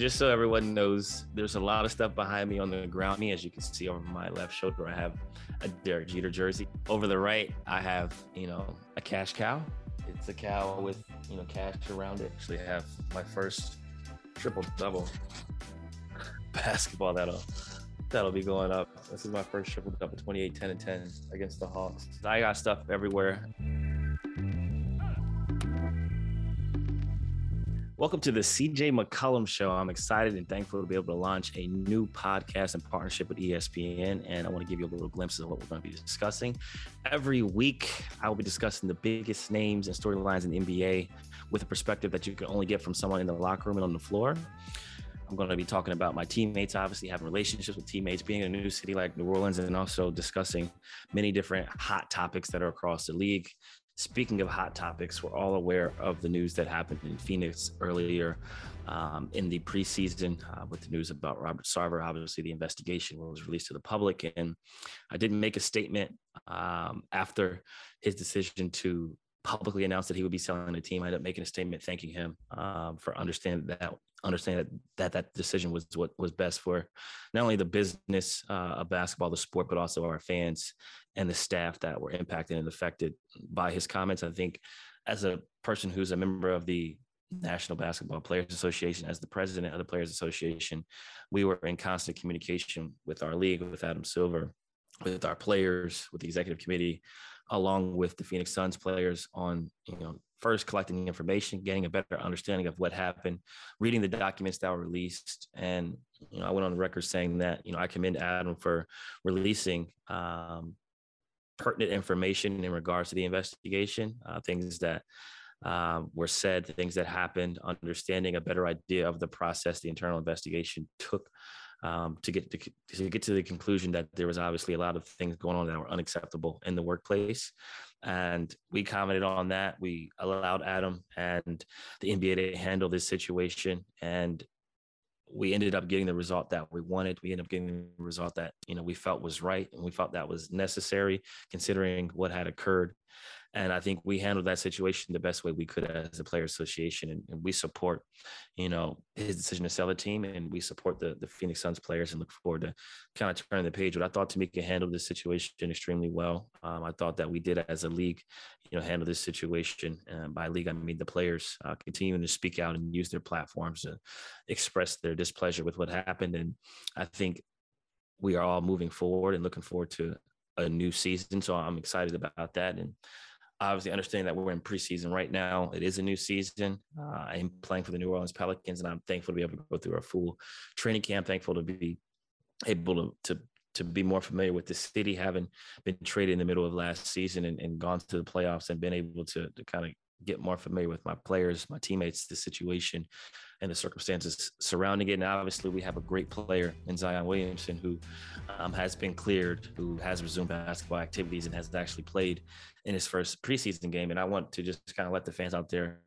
just so everyone knows, there's a lot of stuff behind me on the ground. Me, as you can see over my left shoulder, I have a Derek Jeter jersey. Over the right, I have you know a cash cow. It's a cow with you know cash around it. Actually, I have my first triple double basketball that'll that'll be going up. This is my first triple double 28 10 and 10 against the Hawks. I got stuff everywhere. Welcome to the CJ McCollum Show. I'm excited and thankful to be able to launch a new podcast in partnership with ESPN. And I want to give you a little glimpse of what we're going to be discussing. Every week, I will be discussing the biggest names and storylines in the NBA with a perspective that you can only get from someone in the locker room and on the floor. I'm going to be talking about my teammates, obviously having relationships with teammates, being in a new city like New Orleans, and also discussing many different hot topics that are across the league. Speaking of hot topics, we're all aware of the news that happened in Phoenix earlier um, in the preseason uh, with the news about Robert Sarver. Obviously, the investigation was released to the public, and I didn't make a statement um, after his decision to publicly announce that he would be selling the team. I ended up making a statement thanking him um, for understanding that understand that, that that decision was what was best for not only the business uh, of basketball, the sport, but also our fans and the staff that were impacted and affected by his comments. I think as a person who's a member of the National Basketball Players Association, as the president of the Players Association, we were in constant communication with our league, with Adam Silver, with our players, with the executive committee, along with the Phoenix Suns players on, you know, first collecting information, getting a better understanding of what happened, reading the documents that were released. And, you know, I went on record saying that, you know, I commend Adam for releasing um, pertinent information in regards to the investigation, uh, things that uh, were said, things that happened, understanding a better idea of the process the internal investigation took um, to get to, to, get to the conclusion that there was obviously a lot of things going on that were unacceptable in the workplace. And we commented on that. We allowed Adam and the NBA to handle this situation. And we ended up getting the result that we wanted. We ended up getting the result that you know we felt was right, and we felt that was necessary considering what had occurred. And I think we handled that situation the best way we could as a player association. And, and, we support, you know, his decision to sell the team and we support the, the Phoenix Suns players and look forward to kind of turning the page. But I thought Tamika handled this situation extremely well. Um, I thought that we did as a league, you know, handle this situation. And by league, I mean the players uh, continuing to speak out and use their platforms to express their displeasure with what happened. And I think we are all moving forward and looking forward to a new season. So I'm excited about that. And obviously understanding that we're in preseason right now. It is a new season. Uh, I'm playing for the New Orleans Pelicans, and I'm thankful to be able to go through a full training camp. Thankful to be able to to, to be more familiar with the city, having been traded in the middle of last season and, and gone to the playoffs, and been able to to kind of get more familiar with my players, my teammates, the situation, and the circumstances surrounding it. And obviously, we have a great player in Zion Williamson who um, has been cleared, who has resumed basketball activities, and has actually played in his first preseason game. And I want to just kind of let the fans out there,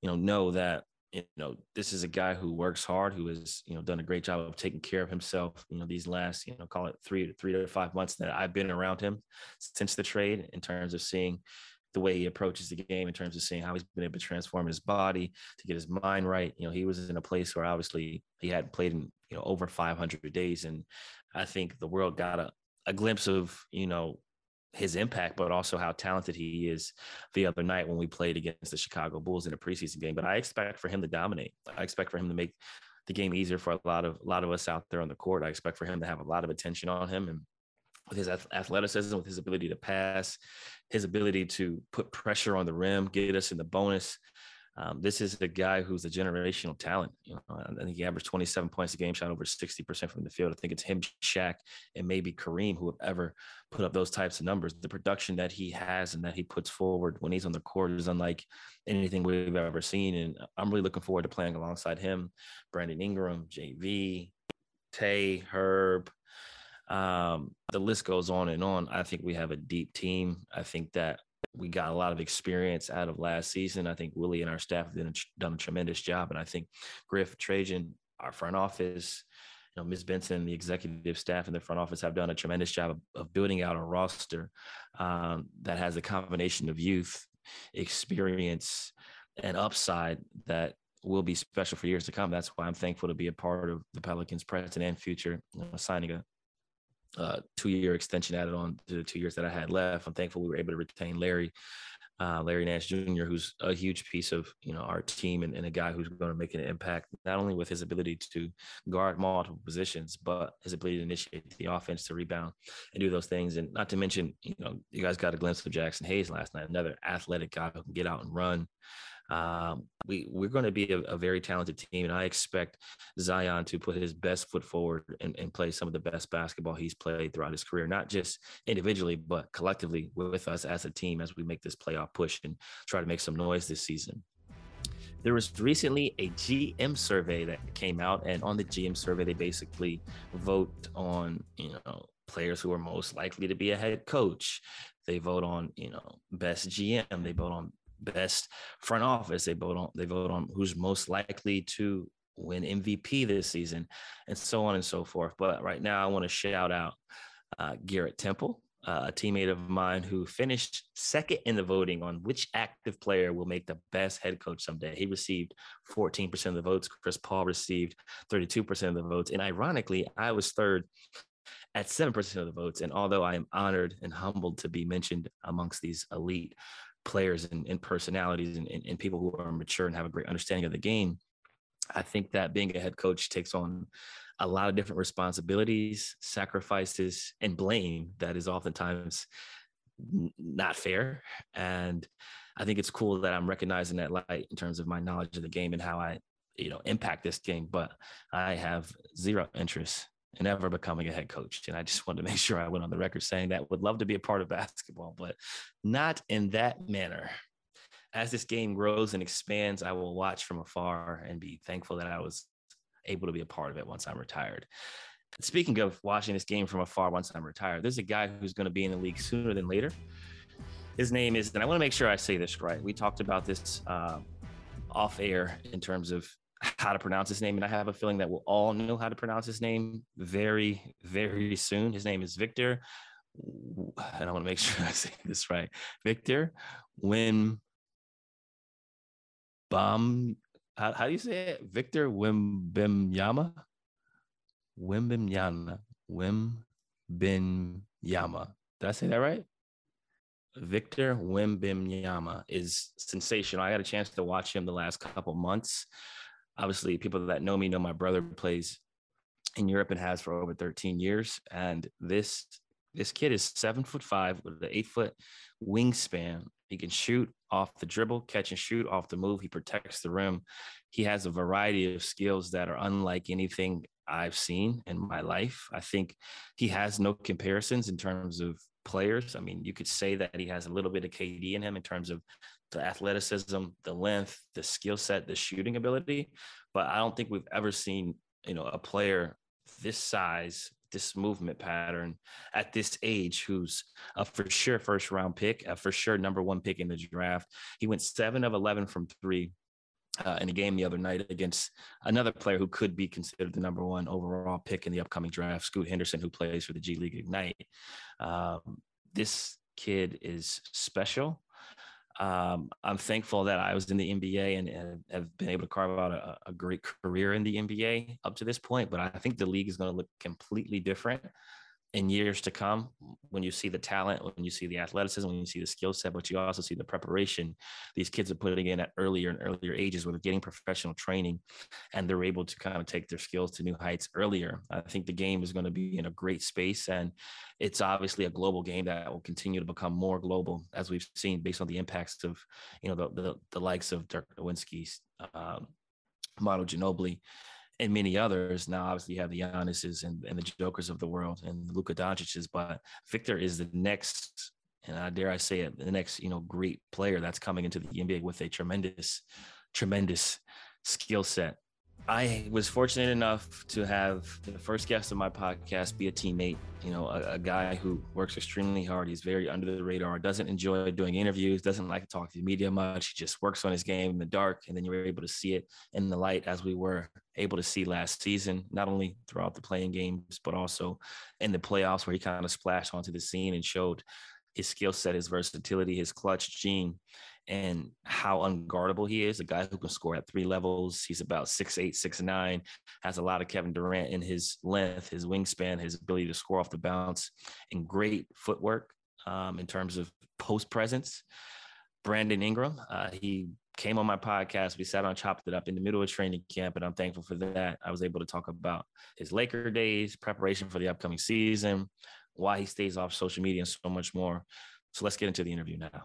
you know, know that you know this is a guy who works hard, who has you know done a great job of taking care of himself. You know, these last you know call it three to three to five months that I've been around him since the trade in terms of seeing the way he approaches the game in terms of seeing how he's been able to transform his body to get his mind right. You know, he was in a place where obviously he hadn't played in you know over 500 days, and I think the world got a, a glimpse of you know his impact, but also how talented he is the other night when we played against the Chicago Bulls in a preseason game. But I expect for him to dominate. I expect for him to make the game easier for a lot of a lot of us out there on the court. I expect for him to have a lot of attention on him and with his athleticism, with his ability to pass, his ability to put pressure on the rim, get us in the bonus. Um, this is a guy who's a generational talent. You know, I think he averaged 27 points a game, shot over 60% from the field. I think it's him, Shaq, and maybe Kareem who have ever put up those types of numbers. The production that he has and that he puts forward when he's on the court is unlike anything we've ever seen. And I'm really looking forward to playing alongside him, Brandon Ingram, JV, Tay, Herb. Um, the list goes on and on. I think we have a deep team. I think that we got a lot of experience out of last season. I think Willie and our staff have done a, done a tremendous job. And I think Griff, Trajan, our front office, you know, Ms. Benson the executive staff in the front office have done a tremendous job of, of building out a roster um, that has a combination of youth, experience, and upside that will be special for years to come. That's why I'm thankful to be a part of the Pelicans present and future, you know, signing a uh, two year extension added on to the two years that I had left. I'm thankful we were able to retain Larry, uh, Larry Nance Jr., who's a huge piece of you know our team and, and a guy who's going to make an impact not only with his ability to guard multiple positions, but his ability to initiate the offense, to rebound, and do those things. And not to mention, you know, you guys got a glimpse of Jaxson Hayes last night, another athletic guy who can get out and run. Um, we we're going to be a, a, very talented team, and I expect Zion to put his best foot forward and, and, play some of the best basketball he's played throughout his career, not just individually but collectively with us as a team as we make this playoff push and try to make some noise this season. There was recently a GM survey that came out, and on the GM survey, they basically vote on you know players who are most likely to be a head coach. They vote on you know best GM. They vote on best front office. They vote on they vote on who's most likely to win MVP this season, and so on and so forth. But right now, I want to shout out uh, Garrett Temple, uh, a teammate of mine who finished second in the voting on which active player will make the best head coach someday. He received 14% of the votes. Chris Paul received 32% of the votes. And ironically, I was third at 7% of the votes. And although I am honored and humbled to be mentioned amongst these elite players and, and personalities and, and, and people who are mature and have a great understanding of the game. I think that being a head coach takes on a lot of different responsibilities, sacrifices, and blame that is oftentimes not fair. And I think it's cool that I'm recognizing that light in terms of my knowledge of the game and how I, you know, impact this game. But I have zero interest and ever becoming a head coach. And I just wanted to make sure I went on the record saying that would love to be a part of basketball, but not in that manner. As this game grows and expands, I will watch from afar and be thankful that I was able to be a part of it once I'm retired. Speaking of watching this game from afar once I'm retired, there's a guy who's going to be in the league sooner than later. His name is, and I want to make sure I say this right. We talked about this uh, off air in terms of how to pronounce his name, and I have a feeling that we'll all know how to pronounce his name very, very soon. His name is Victor, and I want to make sure I say this right. Victor Wim Bam. How, how do you say it? Victor Wembanyama. Wembanyama. Wembanyama. Did I say that right? Victor Wembanyama is sensational. I got a chance to watch him the last couple months obviously people that know me know my brother plays in Europe and has for over 13 years. And this this kid is seven foot five with an eight foot wingspan. He can shoot off the dribble, catch and shoot off the move. He protects the rim. He has a variety of skills that are unlike anything I've seen in my life. I think he has no comparisons in terms of players. I mean, you could say that he has a little bit of KD in him in terms of the athleticism, the length, the skill set, the shooting ability. But I don't think we've ever seen, you know, a player this size, this movement pattern at this age who's a for sure first round pick, a for sure number one pick in the draft. He went seven of 11 from three uh, in a game the other night against another player who could be considered the number one overall pick in the upcoming draft, Scoot Henderson, who plays for the G League Ignite. Um, this kid is special um, I'm thankful that I was in the NBA and, and have been able to carve out a, a, great career in the NBA up to this point. But I think the league is going to look completely different in years to come when you see the talent, when you see the athleticism, when you see the skill set, but you also see the preparation these kids are putting in at earlier and earlier ages where they're getting professional training and they're able to kind of take their skills to new heights earlier. I think the game is going to be in a great space and it's obviously a global game that will continue to become more global as we've seen based on the impacts of, you know, the, the, the likes of Dirk Nowitzki, um, Manu Ginobili, and many others. Now, obviously, you have the Giannis's and, and the Jokers of the world and the Luka Doncic's, but Victor is the next, and I dare I say it, the next, you know, great player that's coming into the NBA with a tremendous, tremendous skill set. I was fortunate enough to have the first guest of my podcast be a teammate, you know, a, a, guy who works extremely hard. He's very under the radar, doesn't enjoy doing interviews, doesn't like to talk to the media much. He just works on his game in the dark. And then you're able to see it in the light as we were able to see last season, not only throughout the playing games, but also in the playoffs where he kind of splashed onto the scene and showed his skill set, his versatility, his clutch gene, and how unguardable he is. A guy who can score at three levels. He's about six eight, six nine, has a lot of Kevin Durant in his length, his wingspan, his ability to score off the bounce, and great footwork um, in terms of post presence. Brandon Ingram, uh, he came on my podcast. We sat on chopped it up in the middle of training camp, and I'm thankful for that. I was able to talk about his Laker days, preparation for the upcoming season, why he stays off social media, and so much more. So let's get into the interview now.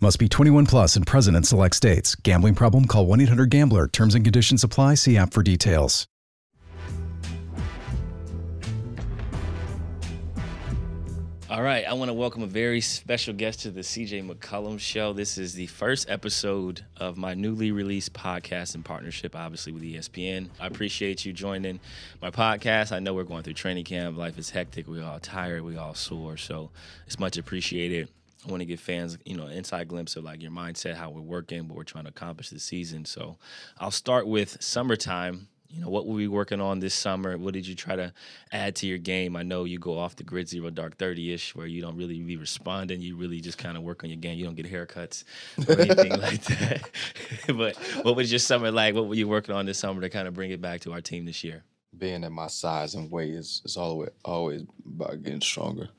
Must be 21 plus and present in select states. Gambling problem? Call 1 800 GAMBLER. Terms and conditions apply. See app for details. All right, I want to welcome a very special guest to the CJ McCollum Show. This is the first episode of my newly released podcast in partnership, obviously, with ESPN. I appreciate you joining my podcast. I know we're going through training camp. Life is hectic. We're all tired. We all sore. So it's much appreciated. I want to give fans, you know, an inside glimpse of like your mindset, how we're working, what we're trying to accomplish this season. So I'll start with summertime you know, what were we working on this summer? What did you try to add to your game? I know you go off the grid zero dark 30 ish where you don't really be responding. You really just kind of work on your game. You don't get haircuts or anything like that. but what was your summer like? What were you working on this summer to kind of bring it back to our team this year? Being at my size and weight is, is always, always about getting stronger.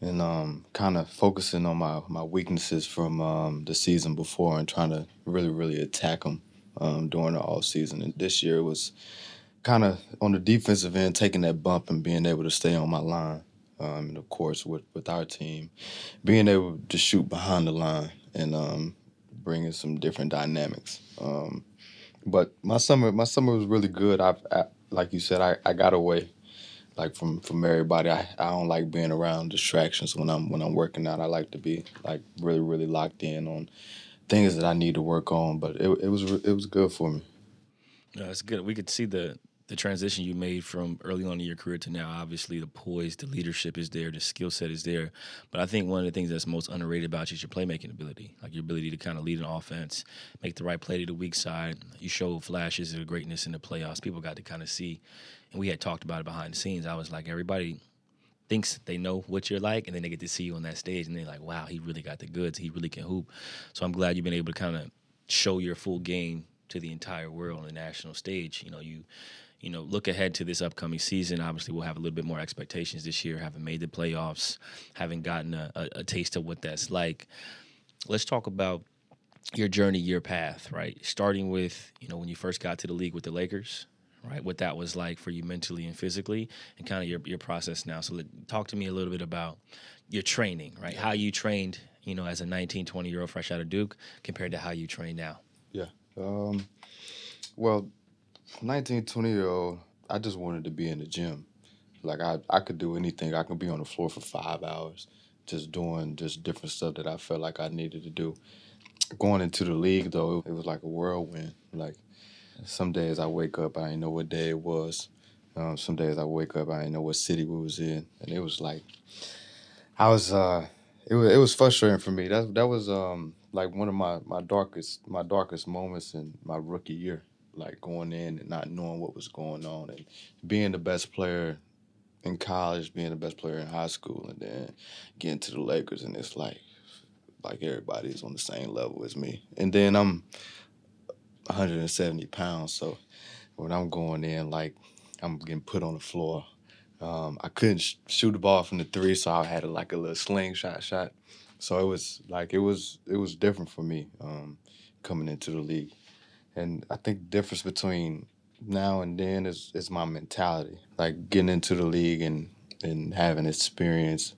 And um, kind of focusing on my, my weaknesses from um, the season before and trying to really, really attack them um, during the off season. And this year was kind of on the defensive end, taking that bump and being able to stay on my line. Um, and of course, with, with our team, being able to shoot behind the line and um, bringing some different dynamics. Um, but my summer, my summer was really good. I've, I, like you said, I, I got away like from from everybody. I, I don't like being around distractions when I'm when I'm working out. I like to be like really really locked in on things that I need to work on, but it, it was it was good for me. Yeah, it's good. We could see the the transition you made from early on in your career to now. Obviously, the poise, the leadership is there, the skill set is there. But I think one of the things that's most underrated about you is your playmaking ability, like your ability to kind of lead an offense, make the right play to the weak side. You show flashes of greatness in the playoffs. People got to kind of see, and we had talked about it behind the scenes. I was like, everybody thinks they know what you're like, and then they get to see you on that stage, and they're like, "Wow, he really got the goods. He really can hoop." So I'm glad you've been able to kind of show your full game to the entire world on the national stage. You know, you you know, look ahead to this upcoming season. Obviously, we'll have a little bit more expectations this year, having made the playoffs, having gotten a, a, a taste of what that's like. Let's talk about your journey, your path, right? Starting with, you know, when you first got to the league with the Lakers, right? What that was like for you mentally and physically, and kind of your your process now. So, talk to me a little bit about your training, right? How you trained, you know, as a 19, 20 year old fresh out of Duke, compared to how you train now. Yeah. Um, well, 19, 20 year old, I just wanted to be in the gym. Like I, I could do anything. I could be on the floor for five hours, just doing just different stuff that I felt like I needed to do. Going into the league though, it was like a whirlwind. Like some days I wake up, I didn't know what day it was. Um, some days I wake up, I didn't know what city we was in, and it was like, I was, uh, it was, it was frustrating for me. That that was um like one of my my darkest my darkest moments in my rookie year. Like going in and not knowing what was going on, and being the best player in college being the best player in high school, and then getting to the Lakers, and it's like like everybody's on the same level as me. And then I'm 170 pounds, so when I'm going in, like I'm getting put on the floor. Um, I couldn't sh- shoot the ball from the three, so I had a, like a little slingshot shot. So it was like it was it was different for me um, coming into the league, and I think the difference between now and then is is my mentality. Like getting into the league and and having experience,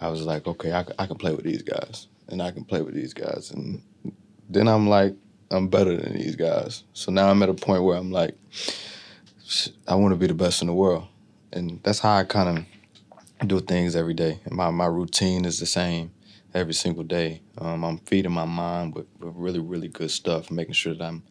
I was like, okay, I, I can play with these guys, and I can play with these guys, and then I'm like, I'm better than these guys. So now I'm at a point where I'm like, I want to be the best in the world, and that's how I kind of do things every day. My my routine is the same every single day. Um, I'm feeding my mind with, with really really good stuff, making sure that I'm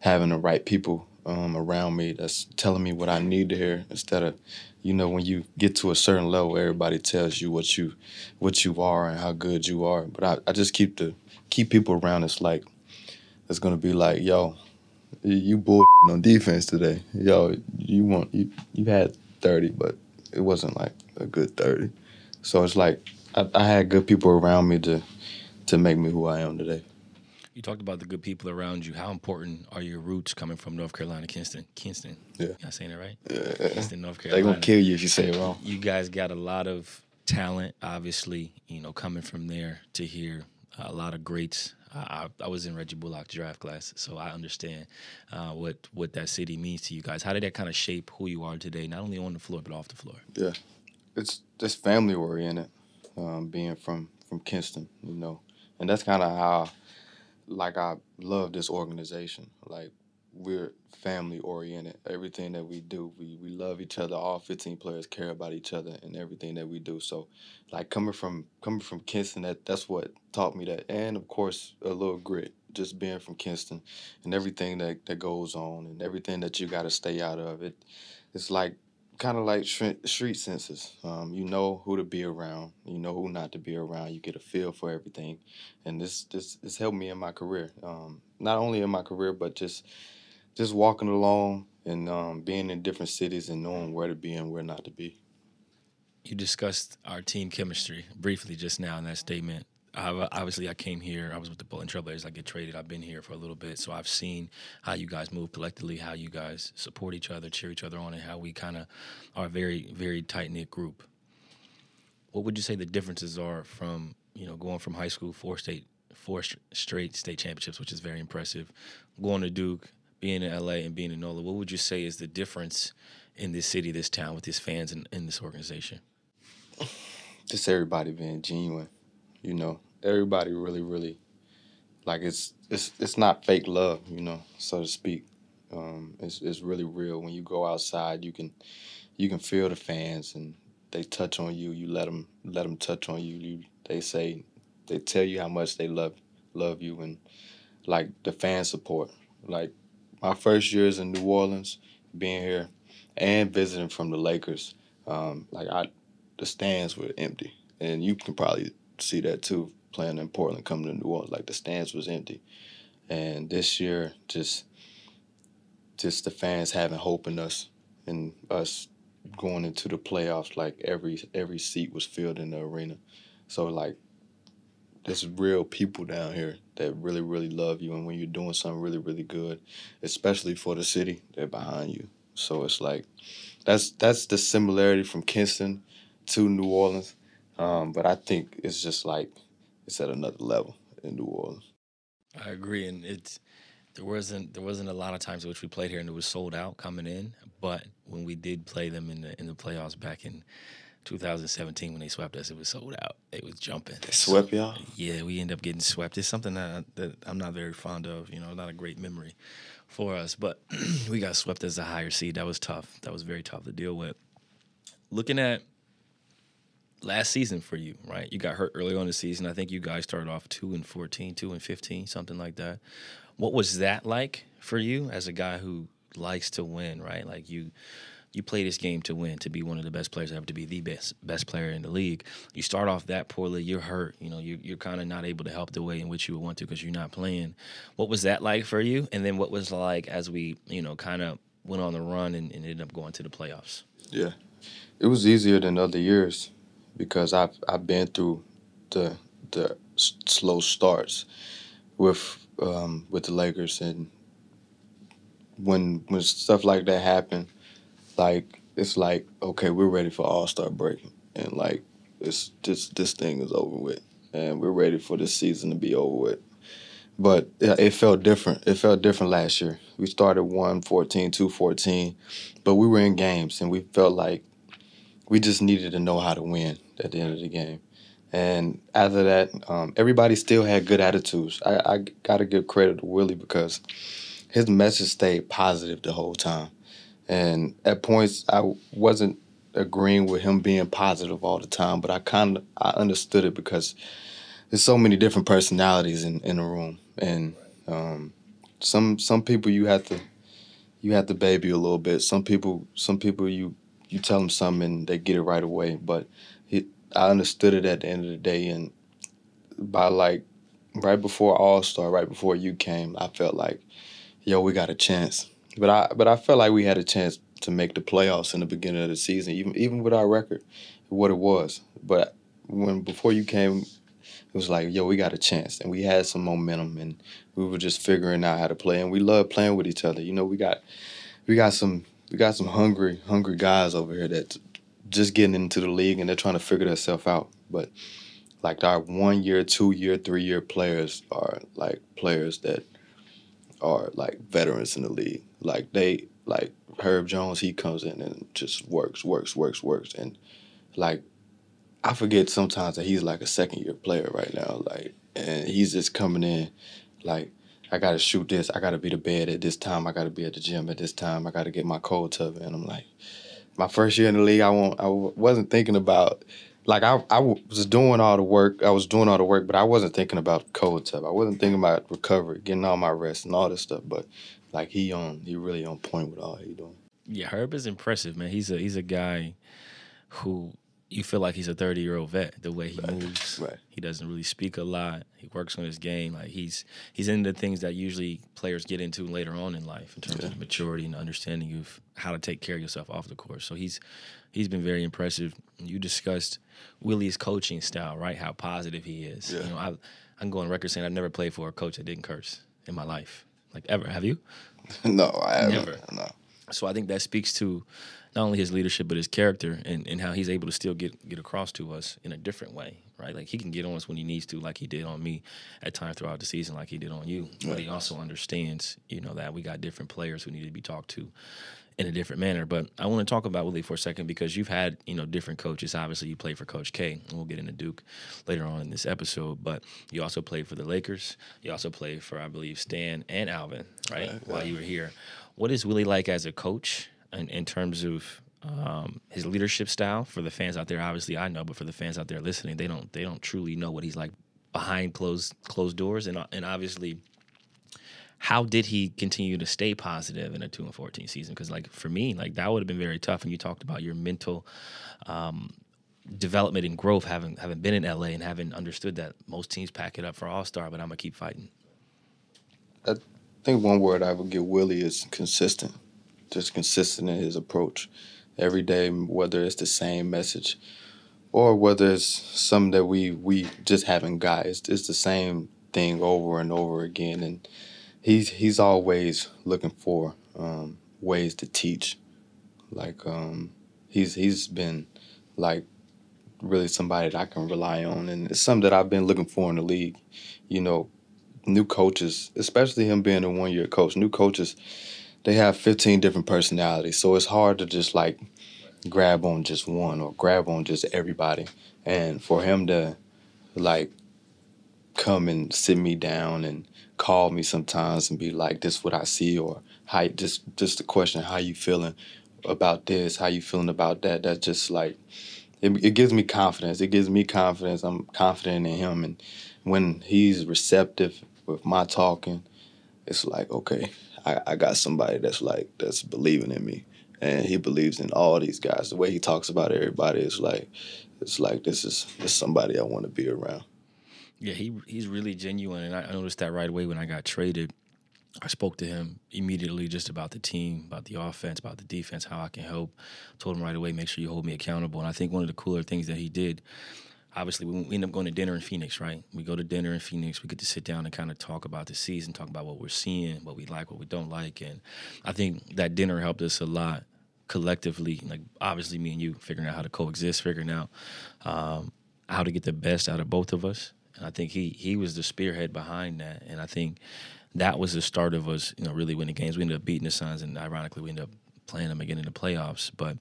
having the right people um, around me that's telling me what I need to hear instead of, you know, when you get to a certain level, everybody tells you what you what you are and how good you are. But I, I just keep the keep people around that's like that's gonna be like, yo, you bull on defense today. Yo, you want you you had thirty, but it wasn't like a good thirty. So it's like I, I had good people around me to to make me who I am today. You talked about the good people around you. How important are your roots coming from North Carolina, Kinston? Kinston. Yeah. Am I saying that right? Yeah. Kinston, North Carolina. They Carolina. gonna kill you if you say it wrong. You guys got a lot of talent, obviously. You know, coming from there to here, a lot of greats. I, I was in Reggie Bullock draft class, so I understand uh, what what that city means to you guys. How did that kind of shape who you are today, not only on the floor but off the floor? Yeah, it's just family oriented. Um, being from from Kinston, you know, and that's kind of how, like, I love this organization. Like, we're family oriented. Everything that we do, we we love each other. All fifteen players care about each other and everything that we do. So, like, coming from coming from Kinston, that that's what taught me that, and of course, a little grit. Just being from Kinston, and everything that that goes on, and everything that you got to stay out of. It, it's like kind of like street senses. Um, you know who to be around. You know who not to be around. You get a feel for everything, and this this this helped me in my career. Um, not only in my career, but just just walking along and um, being in different cities and knowing where to be and where not to be. You discussed our team chemistry briefly just now in that statement. I, obviously, I came here. I was with the Portland Trailblazers. I get traded. I've been here for a little bit, so I've seen how you guys move collectively, how you guys support each other, cheer each other on, and how we kind of are a very, very tight knit group. What would you say the differences are from you know going from high school four state, four straight state championships, which is very impressive, going to Duke, being in LA, and being in NOLA? What would you say is the difference in this city, this town, with these fans and in this organization? Just everybody being genuine, you know. Everybody really, really like it's it's it's not fake love, you know, so to speak. Um, it's it's really real. When you go outside, you can you can feel the fans and they touch on you. You let them let them touch on you. You they say they tell you how much they love love you and like the fan support. Like my first years in New Orleans, being here and visiting from the Lakers, um, like I the stands were empty, and you can probably see that too. Playing in Portland, coming to New Orleans, like the stands was empty, and this year just just the fans having hope in us and us going into the playoffs. Like every every seat was filled in the arena, so like there's real people down here that really really love you, and when you're doing something really really good, especially for the city, they're behind you. So it's like that's that's the similarity from Kinston to New Orleans. Um, but I think it's just like it's at another level in New Orleans. I agree, and it's there wasn't there wasn't a lot of times in which we played here and it was sold out coming in, but when we did play them in the in the playoffs back in 2017 when they swept us, it was sold out. It was jumping. They swept y'all. Yeah, we end up getting swept. It's something that that I'm not very fond of. You know, not a great memory for us, but we got swept as a higher seed. That was tough. That was very tough to deal with. Looking at last season for you, right? You got hurt early on in the season. I think you guys started off 2 and 14, 2 and 15, something like that. What was that like for you as a guy who likes to win, right? Like you you play this game to win, to be one of the best players ever, to be the best best player in the league. You start off that poorly, you're hurt. You know, you're, you're kind of not able to help the way in which you would want to because you're not playing. What was that like for you? And then what was like as we, you know, kind of went on the run and, and ended up going to the playoffs? Yeah, it was easier than other years because I've I've been through the the slow starts with um, with the Lakers and when when stuff like that happen, like it's like okay, we're ready for All Star break, and like it's just this thing is over with, and we're ready for this season to be over with. But it felt different. It felt different last year. We started 114, 214, but we were in games, and we felt like we just needed to know how to win at the end of the game. And after that, um, everybody still had good attitudes. I, I got to give credit to Willie because his message stayed positive the whole time. And at points, I wasn't agreeing with him being positive all the time, but I kind of I understood it because there's so many different personalities in, in the room, and um, some some people you have to you have to baby a little bit. Some people some people you you tell them something and they get it right away, but he, I understood it at the end of the day, and by like right before All Star, right before you came, I felt like yo, we got a chance. But I but I felt like we had a chance to make the playoffs in the beginning of the season, even even with our record, what it was. But when before you came, it was like, yo, we got a chance, and we had some momentum, and we were just figuring out how to play, and we love playing with each other. You know, we got we got some we got some hungry hungry guys over here that just getting into the league, and they're trying to figure themselves out. But like our one year, two year, three year players are like players that are like veterans in the league. Like they like Herb Jones, he comes in and just works, works, works, works, and like I forget sometimes that he's like a second year player right now. Like and he's just coming in like I gotta shoot this, I gotta be to bed at this time, I gotta be at the gym at this time, I gotta get my cold tub and I'm like, my first year in the league, I won't I wasn't thinking about like I, I was doing all the work. I was doing all the work, but I wasn't thinking about cold tub. I wasn't thinking about recovery, getting all my rest and all this stuff. But like he on, he really on point with all he doing. Yeah, Herb is impressive, man. He's a he's a guy who you feel like he's a 30 year old vet the way he right. moves right he doesn't really speak a lot he works on his game like he's he's into things that usually players get into later on in life in terms yeah. of maturity and understanding of how to take care of yourself off the course so he's he's been very impressive you discussed willie's coaching style right how positive he is yeah. you know I, i'm going record saying i've never played for a coach that didn't curse in my life like ever have you? No i haven't. Never. No. So i think that speaks to not only his leadership but his character and, and how he's able to still get get across to us in a different way, right? Like he can get on us when he needs to, like he did on me at times throughout the season, like he did on you. But he also understands, you know, that we got different players who need to be talked to in a different manner. But I want to talk about Willie for a second because you've had, you know, different coaches. Obviously, you played for Coach K, and we'll get into Duke later on in this episode. But you also played for the Lakers. You also played for, I believe, Stan and Alvin, right? right While you were here. What is Willie like as a coach? in, in terms of um, his leadership style for the fans out there. Obviously, I know, but for the fans out there listening, they don't they don't truly know what he's like behind closed closed doors, and and obviously. How did he continue to stay positive in a two and fourteen season? Because, like for me, like that would have been very tough. And you talked about your mental um, development and growth, having having been in LA and having understood that most teams pack it up for All Star, but I'm gonna keep fighting. I think one word I would give Willie is consistent just consistent in his approach every day, whether it's the same message or whether it's something that we we just haven't got. It's, it's the same thing over and over again, and he's he's always looking for um, ways to teach. Like um, he's he's been like really somebody that I can rely on, and it's something that I've been looking for in the league. You know, new coaches, especially him being a one year coach, new coaches they have 15 different personalities. So it's hard to just like grab on just one or grab on just everybody. And for him to like come and sit me down and call me sometimes and be like, this is what I see or how just just the question, how you feeling about this, how you feeling about that, that's just like it, it gives me confidence. It gives me confidence. I'm confident in him and when he's receptive with my talking, it's like, okay, I, I got somebody that's like that's believing in me, and he believes in all these guys. The way he talks about everybody is like, it's like this is this somebody I want to be around. Yeah, he he's really genuine, and I noticed that right away when I got traded. I spoke to him immediately just about the team, about the offense, about the defense, how I can help. Told him right away, make sure you hold me accountable. And I think one of the cooler things that he did, obviously, we end up going to dinner in Phoenix, right? We go to dinner in Phoenix. We get to sit down and kind of talk about the season, talk about what we're seeing, what we like, what we don't like. And I think that dinner helped us a lot collectively. Like, obviously, me and you figuring out how to coexist, figuring out um, how to get the best out of both of us. And I think he he was the spearhead behind that. And I think that was the start of us, you know, really winning games. We ended up beating the Suns, and ironically, we ended up playing them again in the playoffs. But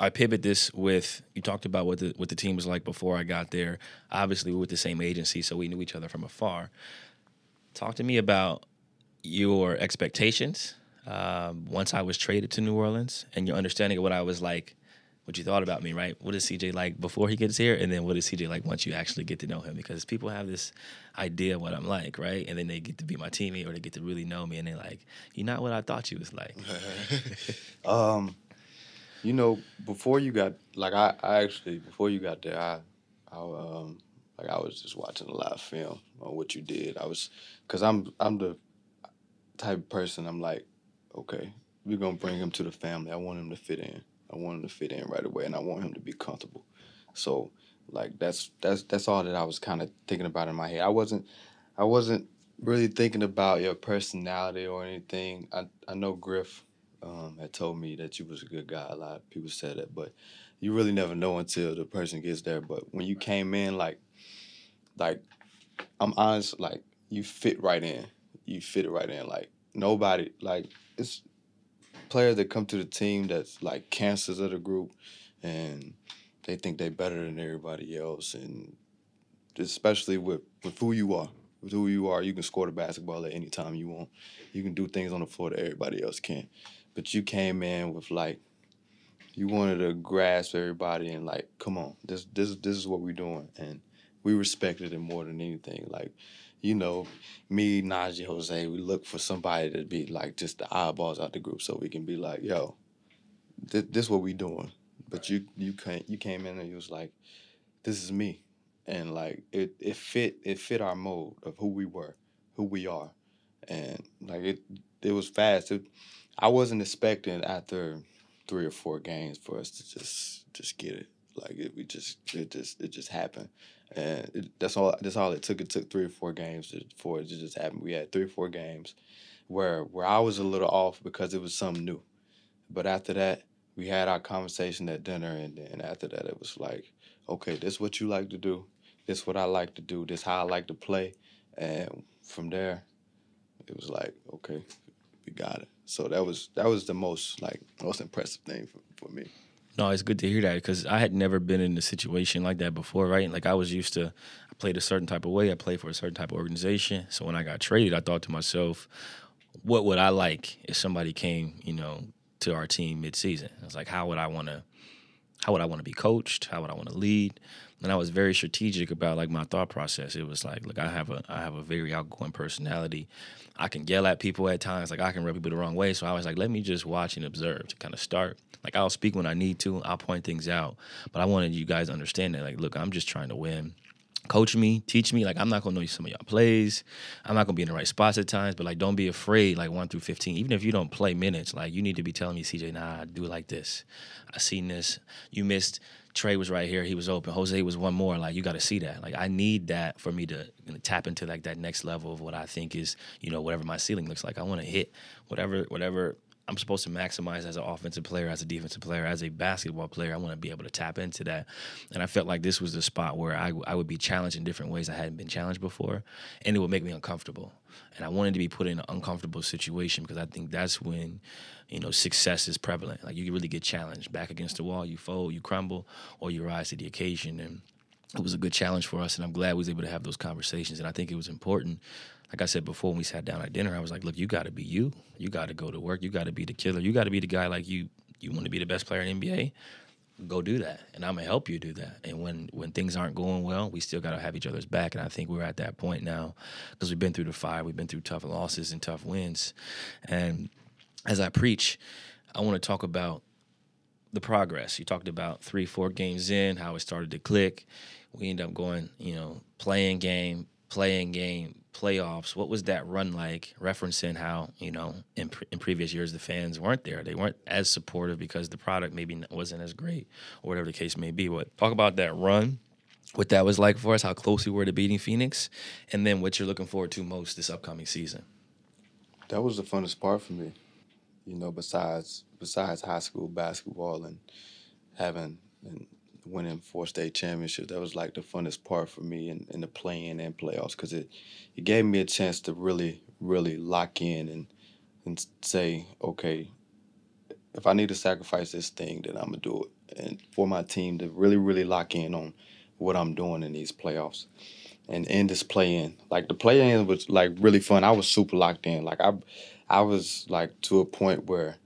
I pivot this with you talked about what the what the team was like before I got there. Obviously, we were with the same agency, so we knew each other from afar. Talk to me about your expectations um, once I was traded to New Orleans and your understanding of what I was like what you thought about me, right? What is CJ like before he gets here, and then what is CJ like once you actually get to know him? Because people have this idea of what I'm like, right? And then they get to be my teammate or they get to really know me, and they're like, "You're not what I thought you was like." um, you know, before you got like I, I actually before you got there, I, I um, like I was just watching a lot of film on what you did. I was, cause I'm I'm the type of person I'm like, okay, we're gonna bring him to the family. I want him to fit in. I want him to fit in right away, and I want him to be comfortable. So, like that's that's that's all that I was kind of thinking about in my head. I wasn't I wasn't really thinking about your personality or anything. I I know Griff um, had told me that you was a good guy. A lot of people said that, but you really never know until the person gets there. But when you came in, like like I'm honest, like you fit right in. You fit it right in. Like nobody like it's players that come to the team that's like cancers of the group and they think they're better than everybody else and especially with, with who you are. With who you are you can score the basketball at any time you want. You can do things on the floor that everybody else can't. But you came in with like you wanted to grasp everybody and like come on this this this is what we're doing and we respected it more than anything. Like you know, me, Naji, Jose, we look for somebody to be like just the eyeballs out the group, so we can be like, yo, th- this is what we doing. But you you came you came in and you was like, this is me, and like it it fit it fit our mode of who we were, who we are, and like it it was fast. It, I wasn't expecting after three or four games for us to just just get it. Like it, we just it just it just happened and that's all. That's all it took. It took three or four games for it to just happen. We had three or four games where where I was a little off because it was something new, but after that we had our conversation at dinner, and then after that it was like, okay, this is what you like to do. This is what I like to do. This is how I like to play, and from there, it was like, okay, we got it. So that was that was the most like most impressive thing for, for me. No, it's good to hear that because I had never been in a situation like that before, right? Like I was used to, I played a certain type of way. I played for a certain type of organization. So when I got traded, I thought to myself, what would I like if somebody came, you know, to our team mid-season? I was like, how would I want to, how would I want to be coached? How would I want to lead? And I was very strategic about like my thought process. It was like, look, I have a, I have a very outgoing personality. I can yell at people at times. Like I can rub people the wrong way. So I was like, let me just watch and observe to kind of start like I'll speak when I need to. I'll point things out. But I wanted you guys to understand that. Like, look, I'm just trying to win. Coach me, teach me. Like I'm not gonna know some of y'all plays. I'm not gonna be in the right spots at times. But like, don't be afraid. Like one through fifteen, even if you don't play minutes, like you need to be telling me, CJ, nah, I do like this. I seen this. You missed. Trey was right here. He was open. Jose was one more. Like you got to see that. Like I need that for me to you know, tap into like that next level of what I think is you know whatever my ceiling looks like. I want to hit whatever whatever I'm supposed to maximize as an offensive player, as a defensive player, as a basketball player. I want to be able to tap into that. And I felt like this was the spot where I, I would be challenged in different ways I hadn't been challenged before, and it would make me uncomfortable. And I wanted to be put in an uncomfortable situation because I think that's when, you know, success is prevalent. Like you really get challenged back against the wall, you fold, you crumble, or you rise to the occasion. And it was a good challenge for us, and I'm glad we was able to have those conversations. And I think it was important like I said before, when we sat down at dinner, I was like, look, you got to be you. You got to go to work. You got to be the killer. You got to be the guy like you. You want to be the best player in NBA? Go do that, and I'm gonna help you do that. And when when things aren't going well, we still got to have each other's back. And I think we're at that point now because we've been through the fire, we've been through tough losses and tough wins. And as I preach, I want to talk about the progress. You talked about three, four games in, how it started to click. We end up going, you know, playing game, playing game, playoffs. What was that run like? Referencing how you know in pre- in previous years the fans weren't there. They weren't as supportive because the product maybe wasn't as great or whatever the case may be. But talk about that run. What that was like for us, how close we were to beating Phoenix, and then what you're looking forward to most this upcoming season. That was the funnest part for me, you know. Besides besides high school basketball and having and winning four state championships. That was like the funnest part for me in, in the playing and playoffs because it, it gave me a chance to really, really lock in and and say, okay, if I need to sacrifice this thing, then I'm gonna do it. And for my team to really, really lock in on what I'm doing in these playoffs. And in this play in. Like the play in was like really fun. I was super locked in. Like I I was like to a point where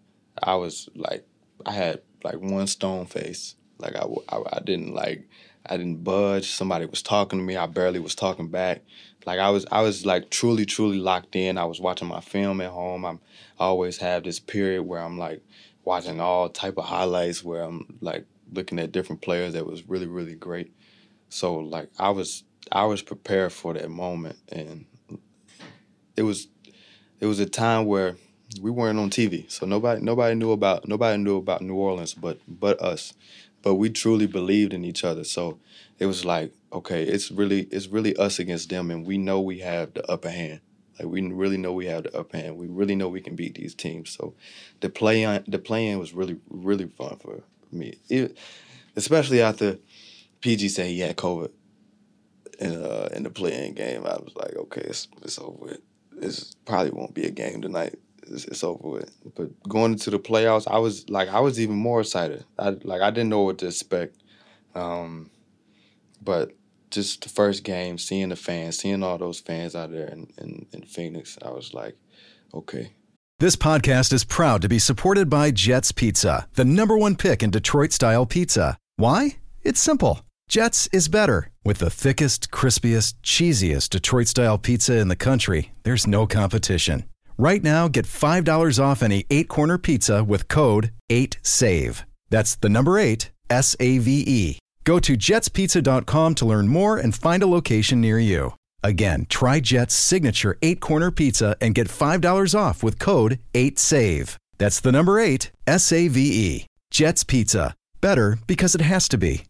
I was like I had like one stone face like I, I, I didn't like I didn't budge. Somebody was talking to me. I barely was talking back. Like I was I was like truly truly locked in. I was watching my film at home. I'm I always have this period where I'm like watching all type of highlights where I'm like looking at different players that was really really great. So like I was I was prepared for that moment and it was it was a time where we weren't on TV. So nobody nobody knew about nobody knew about New Orleans but but us but we truly believed in each other. So it was like, okay, it's really it's really us against them, and we know we have the upper hand. Like we really know we have the upper hand. We really know we can beat these teams. So the play on the play in was really really fun for me, it, especially after PG said he had COVID in uh, in the play in game. I was like, okay, it's it's over. This probably won't be a game tonight it's, it's over with. But going into the playoffs, I was like, I was even more excited. I like I didn't know what to expect. Um, but just the first game, seeing the fans, seeing all those fans out there in, in, in Phoenix, I was like, okay. This podcast is proud to be supported by Jets Pizza, the number one pick in Detroit style pizza. Why? It's simple. Jets is better. With the thickest, crispiest, cheesiest Detroit style pizza in the country, there's no competition. Right now, get $5 off any eight corner pizza with code 8SAVE. That's the number eight, S A V E. Go to jetspizza.com to learn more and find a location near you. Again, try Jet's signature eight corner pizza and get $5 off with code 8SAVE. That's the number eight, S A V E. Jet's Pizza. Better because it has to be.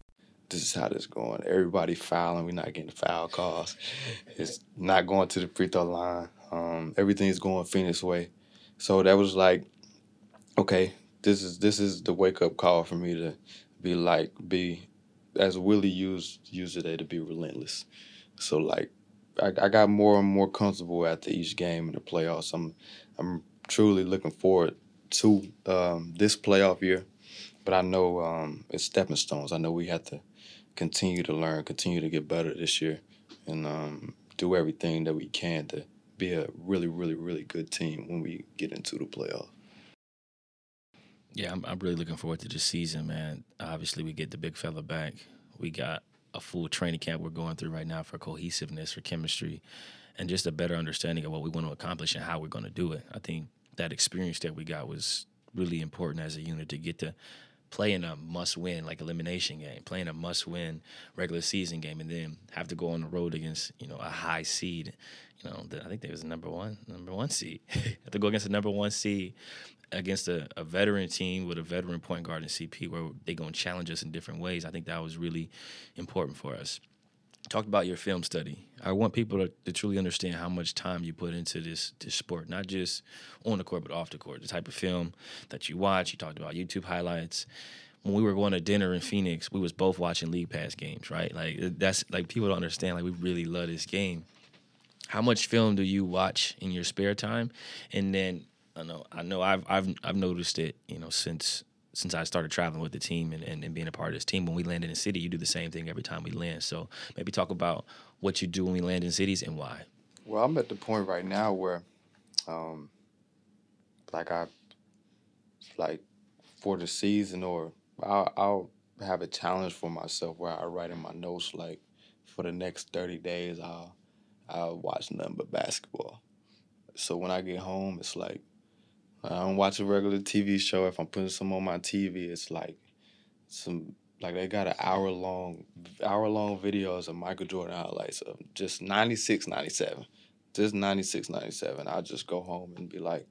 This is how this is going. Everybody fouling. We're not getting foul calls. It's not going to the free throw line. Um, everything's going Phoenix way. So that was like, okay, this is this is the wake up call for me to be like be as Willie used used today to be relentless. So like I, I got more and more comfortable after each game in the playoffs. I'm I'm truly looking forward to um, this playoff year, but I know um, it's stepping stones. I know we have to continue to learn, continue to get better this year, and um, do everything that we can to be a really, really, really good team when we get into the playoffs. Yeah, I'm, I'm really looking forward to this season, man. Obviously, we get the big fella back. We got a full training camp we're going through right now for cohesiveness, for chemistry, and just a better understanding of what we want to accomplish and how we're going to do it. I think that experience that we got was really important as a unit to get to playing a must win like elimination game, playing a must win regular season game, and then have to go on the road against you know a high seed. You know, I think they was number one number one seed. have to go against the number one seed against a, a, veteran team with a veteran point guard in CP where they to challenge us in different ways. I think that was really important for us. Talked about your film study. I want people to, to, truly understand how much time you put into this this sport, not just on the court but off the court. The type of film that you watch. You talked about YouTube highlights. When we were going to dinner in Phoenix, we was both watching League Pass games, right? Like that's like people don't understand. Like we really love this game. How much film do you watch in your spare time? And then I know I know I've I've I've noticed it, you know, since since I started traveling with the team and, and, and, being a part of this team. When we land in a city, you do the same thing every time we land. So maybe talk about what you do when we land in cities and why. Well, I'm at the point right now where, um, like I, like for the season or I'll, I'll have a challenge for myself where I write in my notes like for the next 30 days I'll I'll watch nothing but basketball. So when I get home, it's like I don't watch a regular TV show. If I'm putting some on my TV, it's like some like they got an hour long hour long videos of Michael Jordan highlights of just 96, 97. this 96, 97, I just go home and be like,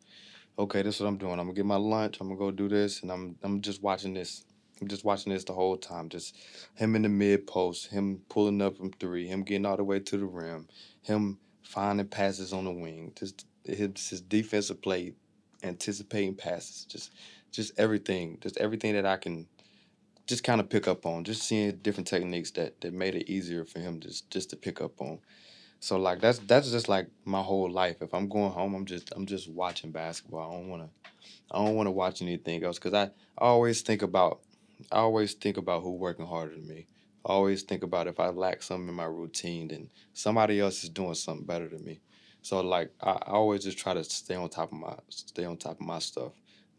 okay, this is what I'm doing. I'm gonna get my lunch. I'm gonna go do this, and I'm I'm just watching this. I'm just watching this the whole time. Just him in the mid post, him pulling up from three, him getting all the way to the rim, him finding passes on the wing, just his, his defensive play, anticipating passes, just just everything, just everything that I can just kind of pick up on, just seeing different techniques that that made it easier for him just just to pick up on. So like that's that's just like my whole life. If I'm going home, I'm just I'm just watching basketball. I don't want to I don't want to watch anything else because I, I always think about I always think about who working harder than me. I always think about if I lack something in my routine, then somebody else is doing something better than me. So like I, I always just try to stay on top of my stay on top of my stuff.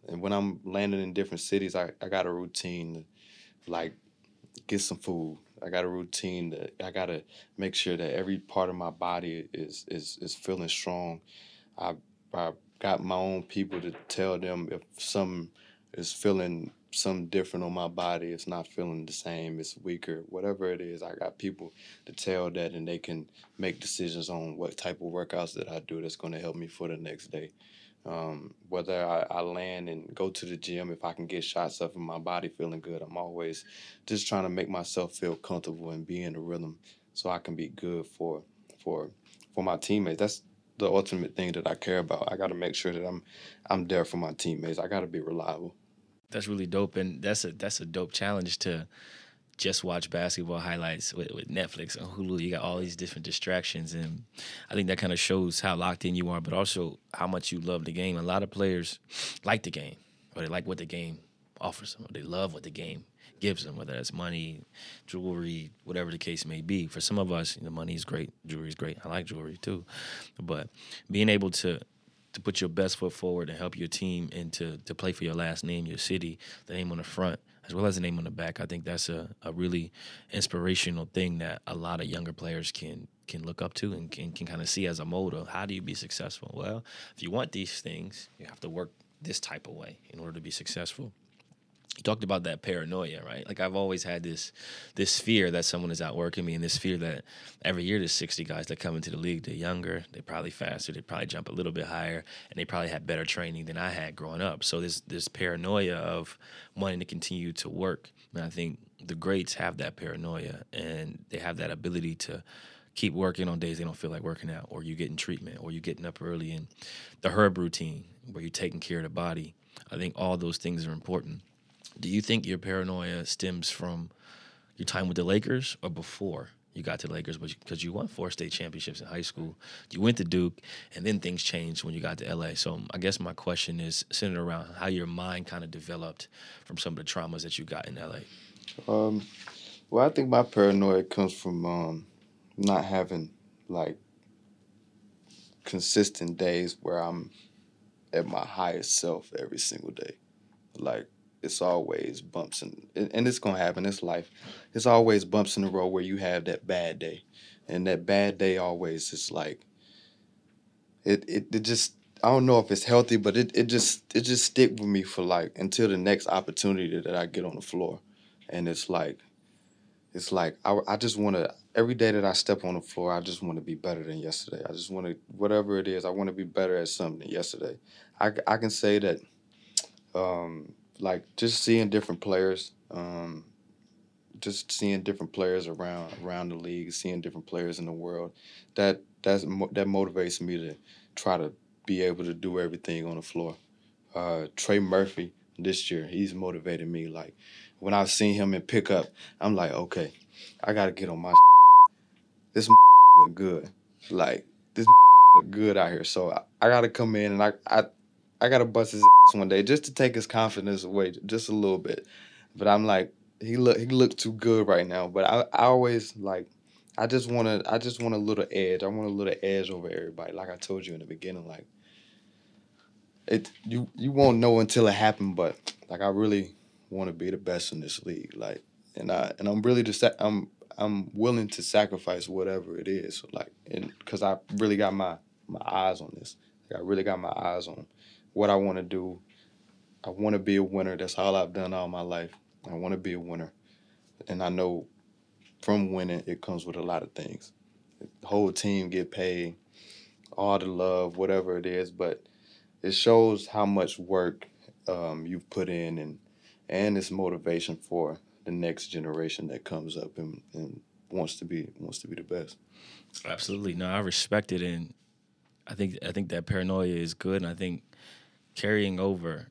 And when I'm landing in different cities, I, I got a routine, to like get some food, I got a routine that I got to make sure that every part of my body is is is feeling strong. I I got my own people to tell them if some is feeling something different on my body, it's not feeling the same, it's weaker, whatever it is. I got people to tell that and they can make decisions on what type of workouts that I do that's going to help me for the next day. Um, whether I, I, land and go to the gym, if I can get shots up in my body feeling good, I'm always just trying to make myself feel comfortable and be in the rhythm so I can be good for for for my teammates. That's the ultimate thing that I care about. I got to make sure that I'm I'm there for my teammates. I got to be reliable. That's really dope, and that's a that's a dope challenge to just watch basketball highlights with, with, Netflix and Hulu. You got all these different distractions, and I think that kind of shows how locked in you are, but also how much you love the game. A lot of players like the game, or they like what the game offers them, or they love what the game gives them, whether that's money, jewelry, whatever the case may be. For some of us, the money is great, jewelry is great. I like jewelry too, but being able to to put your best foot forward and help your team and to to play for your last name, your city, the name on the front as well as the name on the back. I think that's a, a really inspirational thing that a lot of younger players can can look up to and can, can kind of see as a model. How do you be successful? Well, if you want these things, you have to work this type of way in order to be successful you talked about that paranoia, right? Like I've always had this this fear that someone is outworking me, and this fear that every year there's 60 guys that come into the league. They're younger, they're probably faster, they probably jump a little bit higher, and they probably had better training than I had growing up. So there's this paranoia of wanting to continue to work. And I think the greats have that paranoia, and they have that ability to keep working on days they don't feel like working out, or you getting treatment, or you getting up early, and the herb routine where you're taking care of the body. I think all those things are important do you think your paranoia stems from your time with the Lakers or before you got to the Lakers? Because you won four state championships in high school, you went to Duke, and then things changed when you got to LA. So I guess my question is centered around how your mind kind of developed from some of the traumas that you got in LA. Um, well, I think my paranoia comes from um, not having like consistent days where I'm at my highest self every single day. Like it's always bumps and and it's gonna happen. It's life. It's always bumps in the road where you have that bad day, and that bad day always is like it it, it just I don't know if it's healthy, but it, it just it just stick with me for like until the next opportunity that I get on the floor, and it's like it's like I I just want to every day that I step on the floor, I just want to be better than yesterday. I just want to whatever it is, I want to be better at something yesterday. I I can say that. Um, like just seeing different players, um, just seeing different players around around the league, seeing different players in the world, that that's that motivates me to try to be able to do everything on the floor. Uh, Trey Murphy this year, he's motivated me. Like when I've seen him in pickup, I'm like, okay, I gotta get on my. This look good, like this look good out here. So I, I gotta come in and I I I gotta bust his ass one day just to take his confidence away just a little bit. But I'm like, he look he looked too good right now. But I, I always like I just wanna I just want a little edge. I want a little edge over everybody. Like I told you in the beginning, like it you you won't know until it happened, but like I really want to be the best in this league. Like and I and I'm really just I'm I'm willing to sacrifice whatever it is. Like and because I really got my my eyes on this. Like, I really got my eyes on what I want to do. I want to be a winner. That's all I've done all my life. I want to be a winner. And I know from winning, it comes with a lot of things. The whole team get paid. all the love, whatever it is, but it shows how much work um, you've put in and and it's motivation for the next generation that comes up and, and wants to be wants to be the best. Absolutely. No, I respect it and I think I think that paranoia is good and I think carrying over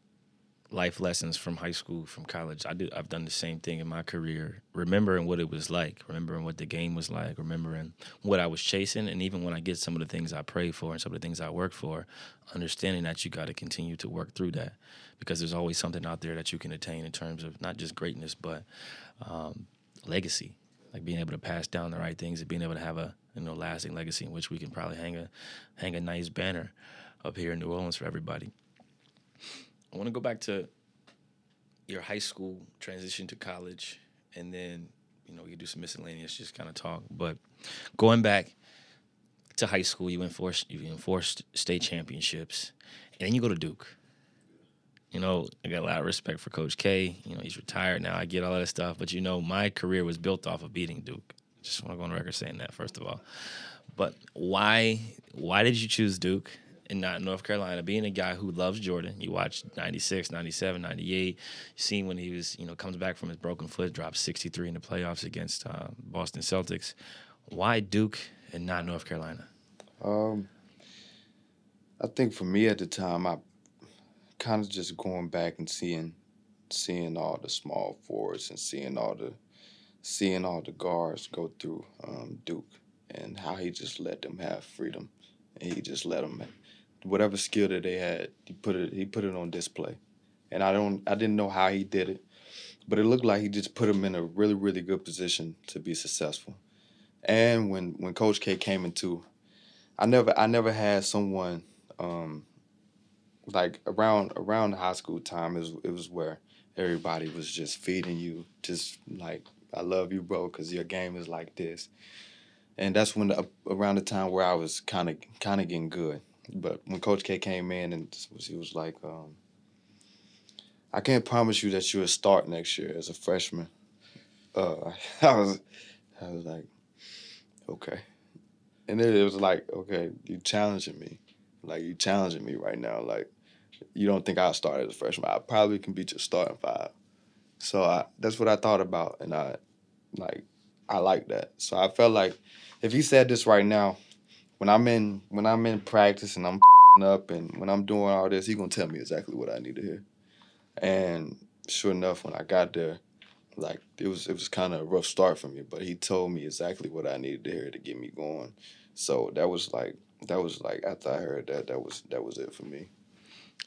life lessons from high school, from college. I do. I've done the same thing in my career. Remembering what it was like, remembering what the game was like, remembering what I was chasing, and even when I get some of the things I pray for and some of the things I work for, understanding that you got to continue to work through that because there's always something out there that you can attain in terms of not just greatness but um, legacy, like being able to pass down the right things and being able to have a you know lasting legacy in which we can probably hang a hang a nice banner up here in New Orleans for everybody. I want to go back to your high school transition to college, and then you know you do some miscellaneous, just kind of talk. But going back to high school, you enforced you enforced state championships, and then you go to Duke. You know, I got a lot of respect for Coach K. You know, he's retired now. I get all that stuff, but you know, my career was built off of beating Duke. Just want to go on record saying that first of all. But why why did you choose Duke? And not North Carolina. Being a guy who loves Jordan, you watch 96, 97, 98. You seen when he was, you know, comes back from his broken foot, drops 63 in the playoffs against uh, Boston Celtics. Why Duke and not North Carolina? Um, I think for me at the time, I kind of just going back and seeing, seeing all the small forwards and seeing all the, seeing all the guards go through um, Duke and how he just let them have freedom and he just let them whatever skill that they had, he put it he put it on display. And I don't I didn't know how he did it, but it looked like he just put him in a really really good position to be successful. And when when Coach K came into, I never I never had someone um, like around around high school time. It it was where everybody was just feeding you, just like I love you, bro, because your game is like this. And that's when the, around the time where I was kind of kind of getting good. But when Coach K came in and he was like, um, I can't promise you that you'll start next year as a freshman. Uh, I was, I was like, okay. And then it was like, okay, you challenging me, like you challenging me right now. Like, you don't think I'll start as a freshman? I probably can beat your starting five. So I, that's what I thought about, and I, like, I like that. So I felt like if he said this right now, when I'm in when I'm in practice and I'm up and when I'm doing all this, he gonna tell me exactly what I need to hear. And sure enough, when I got there, like it was it was kind of a rough start for me, but he told me exactly what I needed to hear to get me going. So that was like that was like after I heard that that was that was it for me.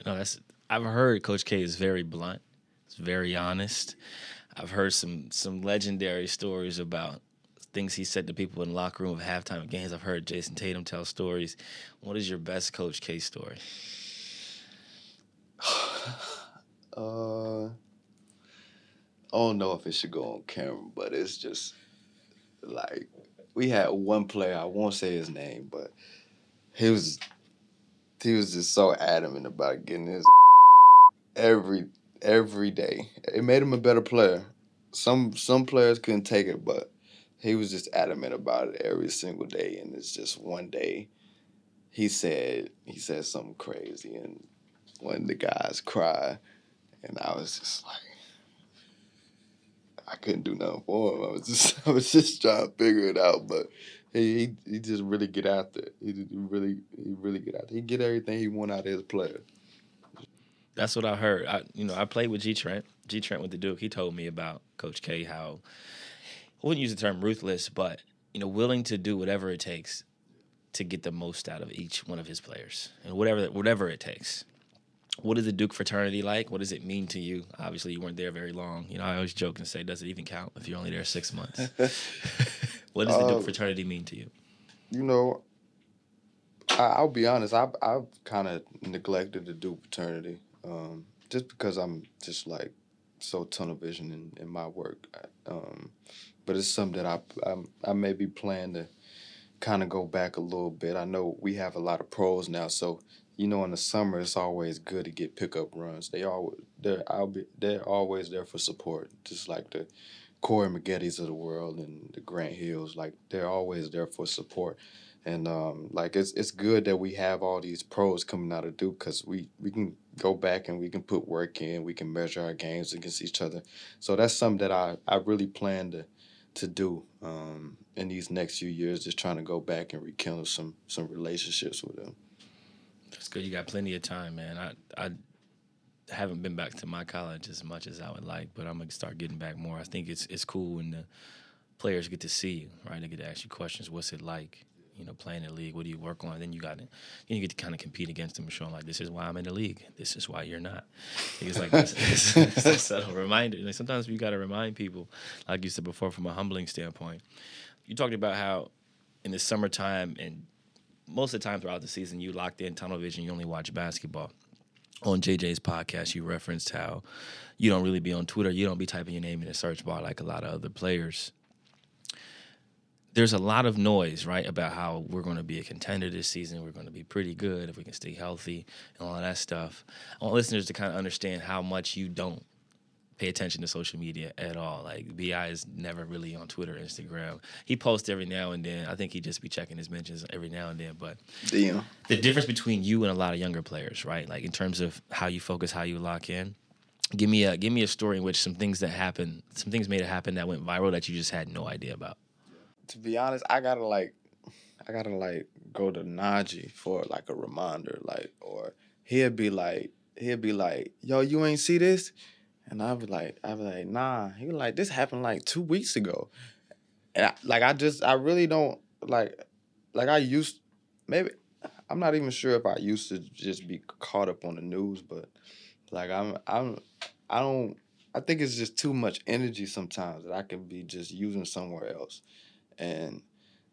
No, that's I've heard Coach K is very blunt. It's very honest. I've heard some some legendary stories about things he said to people in the locker room of halftime of games. I've heard Jayson Tatum tell stories. What is your best Coach K story? uh, I don't know if it should go on camera, but it's just like we had one player. I won't say his name, but he was he was just so adamant about getting his every every day. It made him a better player. Some some players couldn't take it, but he was just adamant about it every single day. And it's just one day he said he said something crazy and one of the guys cried and I was just like I couldn't do nothing for him. I was just I was just trying to figure it out. But he he, he just really get after it. He really he really get after it. He get everything he want out of his player. That's what I heard. I you know, I played with G Trent. G Trent with the Duke. He told me about Coach K how wouldn't use the term ruthless, but you know, willing to do whatever it takes to get the most out of each one of his players, and whatever whatever it takes. What is the Duke fraternity like? What does it mean to you? Obviously, you weren't there very long. You know, I always joke and say, "Does it even count if you're only there six months?" what does the Duke um, fraternity mean to you? You know, I, will be honest. I've I've kind of neglected the Duke fraternity, um, just because I'm just like so tunnel vision in, in my work. Um, but it's something that I I, I may be planning to kind of go back a little bit. I know we have a lot of pros now, so you know in the summer it's always good to get pickup runs. They always they're I'll be they're always there for support, just like the Corey Maggette's of the world and the Grant Hills. Like they're always there for support. and um, like it's it's good that we have all these pros coming out of Duke because we we can go back and we can put work in, we can measure our games against each other. So that's something that I I really plan to to do um, in these next few years, just trying to go back and rekindle some some relationships with them. That's good. You got plenty of time, man. I I haven't been back to my college as much as I would like, but I'm gonna start getting back more. I think it's it's cool when the players get to see you, right? They get to ask you questions. What's it like? You know, playing in the league. What do you work on? Then you got to, you get to kind of compete against them and show them like, this is why I'm in the league. This is why you're not. It's like it's, it's a subtle reminder. Like sometimes you got to remind people, like you said before, from a humbling standpoint. You talked about how in the summertime and most of the time throughout the season, you locked in tunnel vision. You only watch basketball on JJ's podcast, you referenced how you don't really be on Twitter. You don't be typing your name in a search bar like a lot of other players. There's a lot of noise, right, about how we're going to be a contender this season. We're going to be pretty good if we can stay healthy and all that stuff. I want listeners to kind of understand how much you don't pay attention to social media at all. Like Bi is never really on Twitter, Instagram. He posts every now and then. I think he just be checking his mentions every now and then. But Damn. the difference between you and a lot of younger players, right? Like in terms of how you focus, how you lock in. Give me a give me a story in which some things that happened, some things made it happen that went viral that you just had no idea about. To be honest, I gotta like, I gotta like go to Najee for like a reminder, like, or he'd be like, he'd be like, "Yo, you ain't see this," and I'd be like, I'd be like, "Nah." He was like, "This happened like two weeks ago," and I, like I just, I really don't like, like I used, maybe I'm not even sure if I used to just be caught up on the news, but like I'm, I'm, I don't. I think it's just too much energy sometimes that I can be just using somewhere else and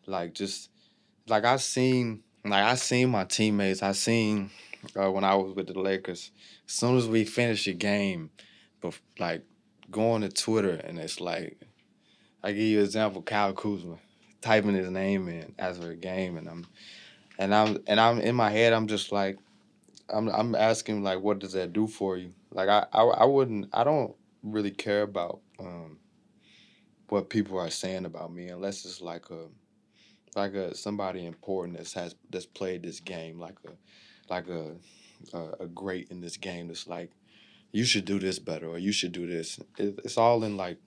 like just like I seen like I seen my teammates. I seen uh, when I was with the Lakers. As soon as we finished a game, but like going to Twitter and it's like I give you an example, Kyle Kuzma typing his name in after a game, and I'm and I'm and I'm in my head. I'm just like I'm I'm asking like, what does that do for you? Like I I, I wouldn't I don't really care about. Um, what people are saying about me unless it's like a like a somebody important that has that's played this game like a like a a, a great in this game that's like you should do this better or you should do this. It, it's all in like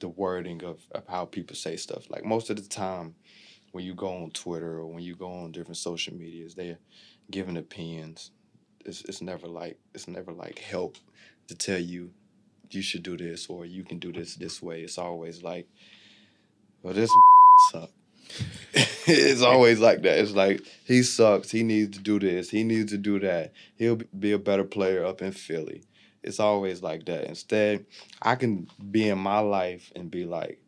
the wording of, of how people say stuff. Like most of the time when you go on twitter or when you go on different social medias they're giving opinions. It's, it's never like it's never like help to tell you you should do this or you can do this this way. It's always like, well, this suck. it's always like that. It's like he sucks. He needs to do this. He needs to do that. He'll be a better player up in Philly. It's always like that. Instead, I can be in my life and be like,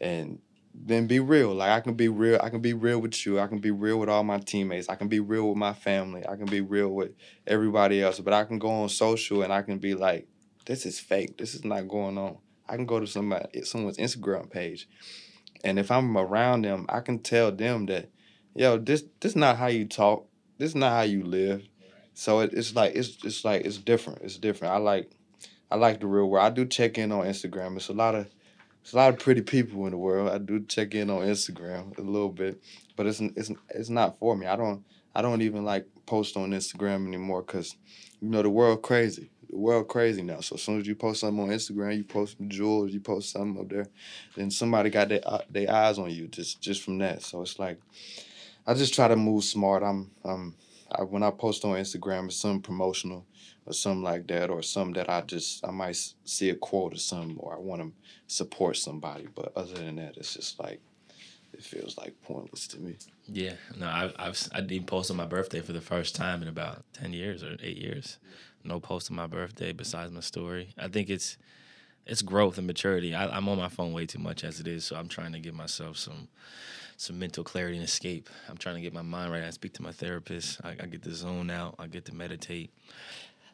and then be real. Like I can be real. I can be real with you. I can be real with all my teammates. I can be real with my family. I can be real with everybody else. But I can go on social and I can be like, this is fake. This is not going on. I can go to somebody someone's Instagram page, and if I'm around them, I can tell them that, yo, this this is not how you talk. This is not how you live. So it, it's like it's it's like it's different. It's different. I like I like the real world. I do check in on Instagram. It's a lot of it's a lot of pretty people in the world. I do check in on Instagram a little bit, but it's it's it's not for me. I don't I don't even like post on Instagram anymore because you know the world crazy the world crazy now. So as soon as you post something on Instagram, you post some jewels, you post something up there, then somebody got their uh, their eyes on you just just from that. So it's like I just try to move smart. I'm um when I post on Instagram, it's something promotional or something like that, or something that I just I might see a quote or something, or I want to support somebody. But other than that, it's just like it feels like pointless to me. Yeah, no, I, I've I didn't post on my birthday for the first time in about ten years or eight years no post on my birthday besides my story. I think it's it's growth and maturity. I, am on my phone way too much as it is, so I'm trying to give myself some some mental clarity and escape. I'm trying to get my mind right. I speak to my therapist. I, I get to zone out. I get to meditate.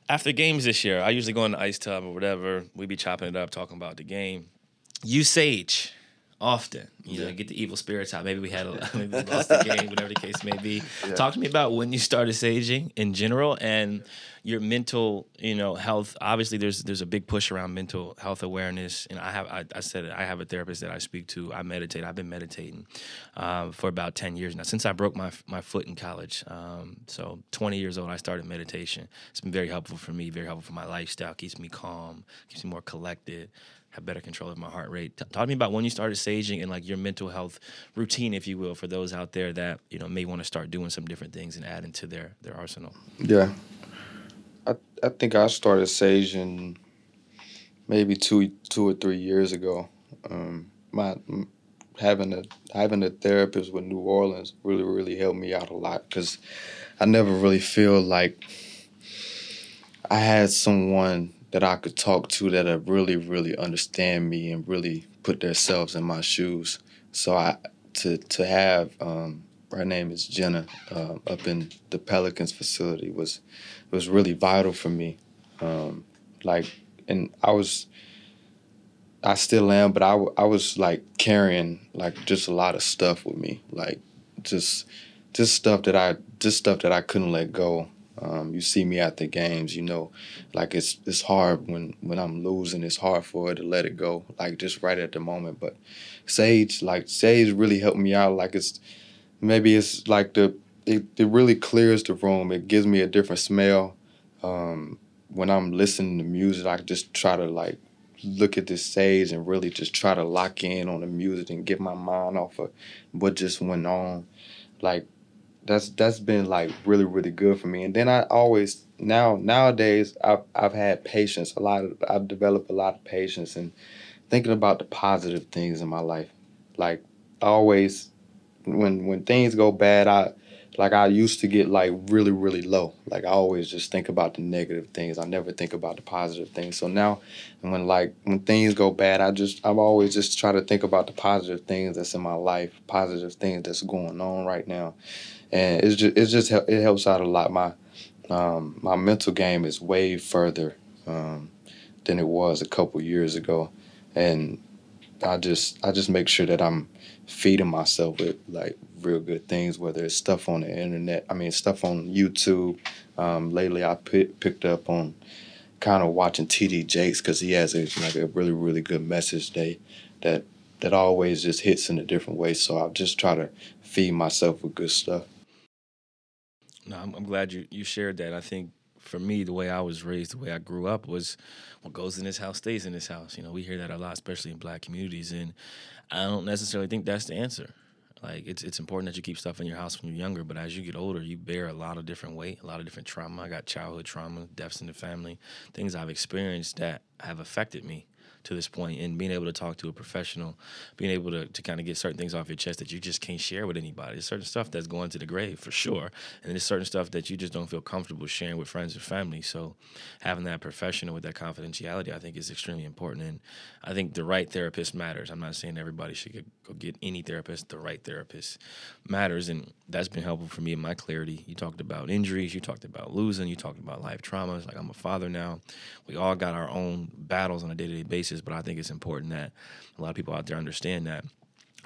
After games this year, I usually go in the ice tub or whatever. We be chopping it up, talking about the game. You sage often. You yeah. know, get the evil spirits out. Maybe we had a maybe we lost the game, whatever the case may be. Yeah. Talk to me about when you started saging in general and your mental, you know, health. Obviously, there's there's a big push around mental health awareness, and I have I, I said it, I have a therapist that I speak to. I meditate. I've been meditating um, for about ten years now since I broke my my foot in college. Um, so 20 years old, I started meditation. It's been very helpful for me, very helpful for my lifestyle. Keeps me calm, keeps me more collected have better control of my heart rate. T- talk to me about when you started saging and like your mental health routine, if you will, for those out there that you know may want to start doing some different things and add into their their arsenal. Yeah, I I think I started saging maybe two two or three years ago. Um, my having a having a therapist with New Orleans really really helped me out a lot because I never really feel like I had someone that I could talk to that really, really understand me and really put themselves in my shoes. So I to to have um, her name is Jenna uh, up in the Pelicans facility was was really vital for me. Um, like, and I was. I still am, but I, I was like carrying like just a lot of stuff with me, like just just stuff that I just stuff that I couldn't let go um, you see me at the games, you know, like it's it's hard when when I'm losing. It's hard for it to let it go, like just right at the moment. But Sage, like Sage, really helped me out. Like it's maybe it's like the it, it really clears the room. It gives me a different smell. Um, when I'm listening to music, I just try to like look at this sage and really just try to lock in on the music and get my mind off of what just went on. Like that's that's been like really really good for me. And then I always now nowadays I've I've had patience a lot. Of, I've developed a lot of patience and thinking about the positive things in my life. Like always when when things go bad, I like I used to get like really really low. Like I always just think about the negative things. I never think about the positive things. So now when like when things go bad, I just I've always just try to think about the positive things that's in my life, positive things that's going on right now and it's just it's just it helps out a lot. My um, my mental game is way further um, than it was a couple years ago, and I just I just make sure that I'm feeding myself with like real good things, whether it's stuff on the internet. I mean, stuff on YouTube. Um, lately, I p- picked up on kind of watching TD Jakes because he has a like a really really good message day that that always just hits in a different way. So I just try to feed myself with good stuff. No, I'm, I'm glad you, you shared that. I think for me, the way I was raised, the way I grew up was what goes in this house stays in this house. You know, we hear that a lot, especially in black communities. And I don't necessarily think that's the answer. Like it's it's important that you keep stuff in your house when you're younger, but as you get older, you bear a lot of different weight, a lot of different trauma. I got childhood trauma, deaths in the family, things I've experienced that have affected me to this point and being able to talk to a professional, being able to, to kind of get certain things off your chest that you just can't share with anybody. There's certain stuff that's going to the grave for sure. And there's certain stuff that you just don't feel comfortable sharing with friends and family. So having that professional with that confidentiality, I think is extremely important. And I think the right therapist matters. I'm not saying everybody should go get any therapist. The right therapist matters. And that's been helpful for me in my clarity. You talked about injuries, you talked about losing, you talked about life traumas. Like I'm a father now. We all got our own battles on a day to day basis, but I think it's important that a lot of people out there understand that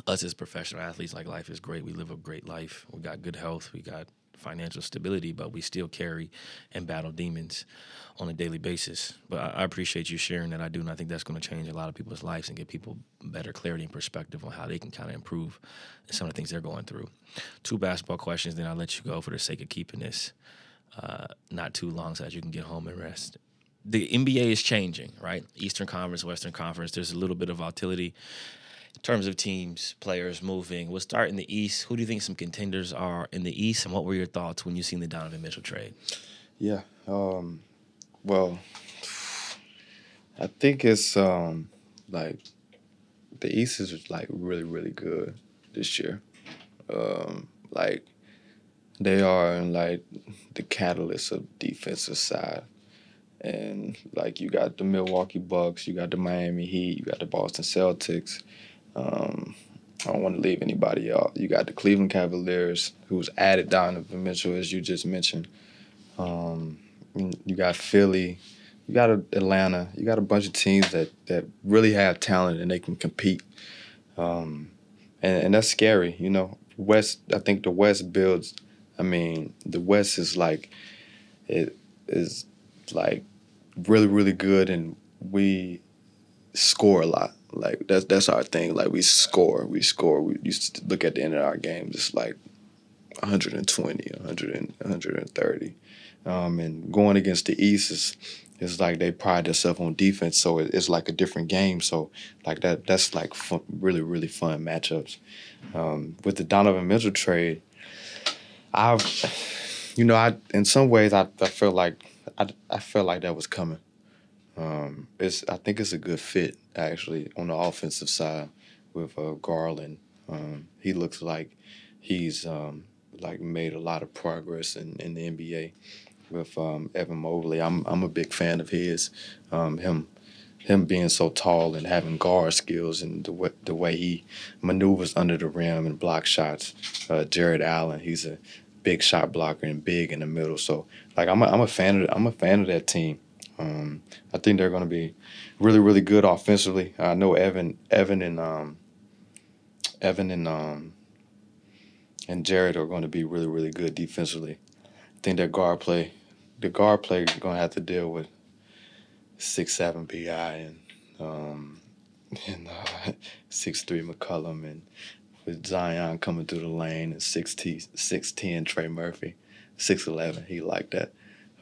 us as professional athletes, like life is great. We live a great life. We got good health. We got financial stability, but we still carry and battle demons on a daily basis. But I, appreciate you sharing that. I do, and I think that's going to change a lot of people's lives and give people better clarity and perspective on how they can kind of improve some of the things they're going through. Two basketball questions, then I'll let you go for the sake of keeping this uh, not too long so that you can get home and rest. The NBA is changing, right? Eastern Conference, Western Conference. There's a little bit of volatility in terms of teams, players moving. We'll start in the East. Who do you think some contenders are in the East, and what were your thoughts when you seen the Donovan Mitchell trade? Yeah. Um, well, I think it's um, like the East is like really really good this year. Um, like they are like the catalyst of defensive side. And like you got the Milwaukee Bucks, you got the Miami Heat, you got the Boston Celtics. Um, I don't want to leave anybody out. You got the Cleveland Cavaliers, who's added Donovan Mitchell, as you just mentioned. Um, you got Philly, you got Atlanta, you got a bunch of teams that that really have talent and they can compete. Um, and, and that's scary, you know. West, I think the West builds. I mean, the West is like, it. is like really really good, and we score a lot. Like that's that's our thing. Like we score, we score. We used to look at the end of our games, it's like 120, 100, 130. Um, and going against the East is it's like they pride themselves on defense, so it's like a different game. So like that, that's like fun, really really fun matchups. Um, with the Donovan Mitchell trade, I've, you know, I in some ways I, I feel like I, I felt like that was coming. Um, it's I think it's a good fit actually on the offensive side with uh, Garland. Um, he looks like he's um, like made a lot of progress in, in the NBA with um, Evan Mobley. I'm I'm a big fan of his. Um, him him being so tall and having guard skills and the way, the way he maneuvers under the rim and block shots. Uh, Jarrett Allen, he's a big shot blocker and big in the middle. So like I'm a, I'm a fan of I'm a fan of that team. Um, I think they're going to be really really good offensively. I know Evan Evan and um, Evan and um, and Jarrett are going to be really really good defensively. I think that guard play, the guard play, is going to have to deal with six seven Bi and um, and uh, six three McCollum and with Zion coming through the lane and six six ten Trey Murphy, six eleven. He liked that.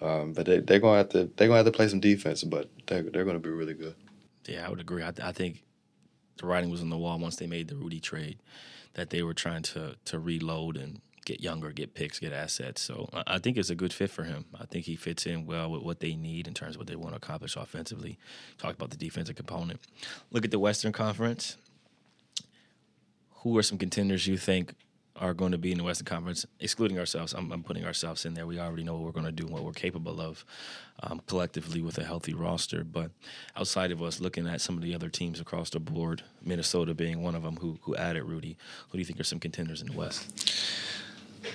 Um, but they, they're gonna have to they're gonna have to play some defense, but they're they're gonna be really good. Yeah, I would agree. I, I think the writing was on the wall once they made the Rudy trade that they were trying to to reload and get younger, get picks, get assets. So I think it's a good fit for him. I think he fits in well with what they need in terms of what they want to accomplish offensively. Talk about the defensive component. Look at the Western Conference. Who are some contenders you think are going to be in the Western Conference, excluding ourselves. I'm, I'm putting ourselves in there. We already know what we're going to do and what we're capable of um, collectively with a healthy roster. But outside of us, looking at some of the other teams across the board, Minnesota being one of them who, who added Rudy, who do you think are some contenders in the West?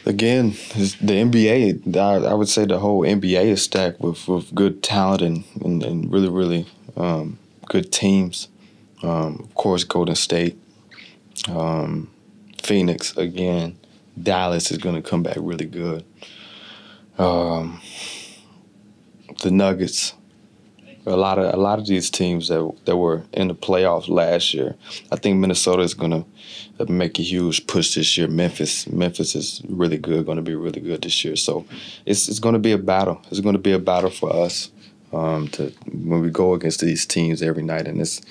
Again, the NBA, I, I would say the whole NBA is stacked with, with good talent and, and, and really, really um, good teams. Um, of course, Golden State. Um, Phoenix again. Dallas is going to come back really good. Um, the Nuggets, a lot of a lot of these teams that that were in the playoffs last year. I think Minnesota is going to make a huge push this year. Memphis, Memphis is really good, going to be really good this year. So it's it's going to be a battle. It's going to be a battle for us um, to when we go against these teams every night, and it's.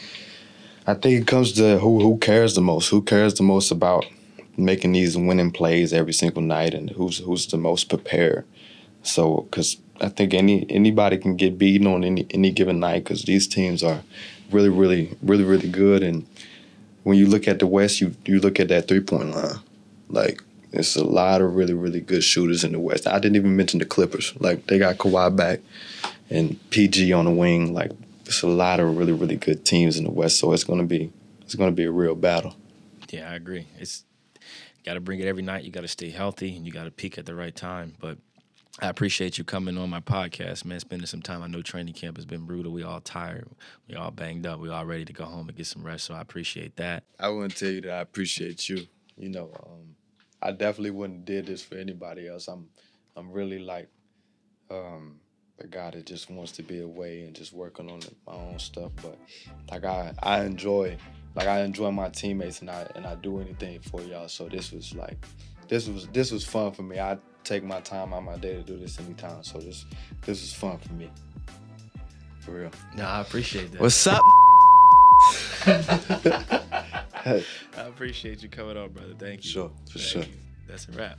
I think it comes to who who cares the most. Who cares the most about making these winning plays every single night and who's who's the most prepared. So, because I think any anybody can get beaten on any any given night because these teams are really, really, really, really good. And when you look at the West, you you look at that three point line, like it's a lot of really, really good shooters in the West. I didn't even mention the Clippers. Like they got Kawhi back and PG on the wing. Like it's a lot of really, really good teams in the West. So it's gonna be it's gonna be a real battle. Yeah, I agree. It's got to bring it every night. You got to stay healthy and you got to peak at the right time. But I appreciate you coming on my podcast, man. Spending some time. I know training camp has been brutal. We all tired. We all banged up. We all ready to go home and get some rest. So I appreciate that. I wouldn't tell you that I appreciate you. You know, um, I definitely wouldn't did this for anybody else. I'm, I'm really like, um, a guy that just wants to be away and just working on my own stuff. But like I, I enjoy like I enjoy my teammates and I and I do anything for y'all. So this was like this was this was fun for me. I take my time out my day to do this anytime. So this this was fun for me. For real. No, I appreciate that. What's up? I appreciate you coming on, brother. Thank you. Sure, for Thank sure. You. That's a wrap.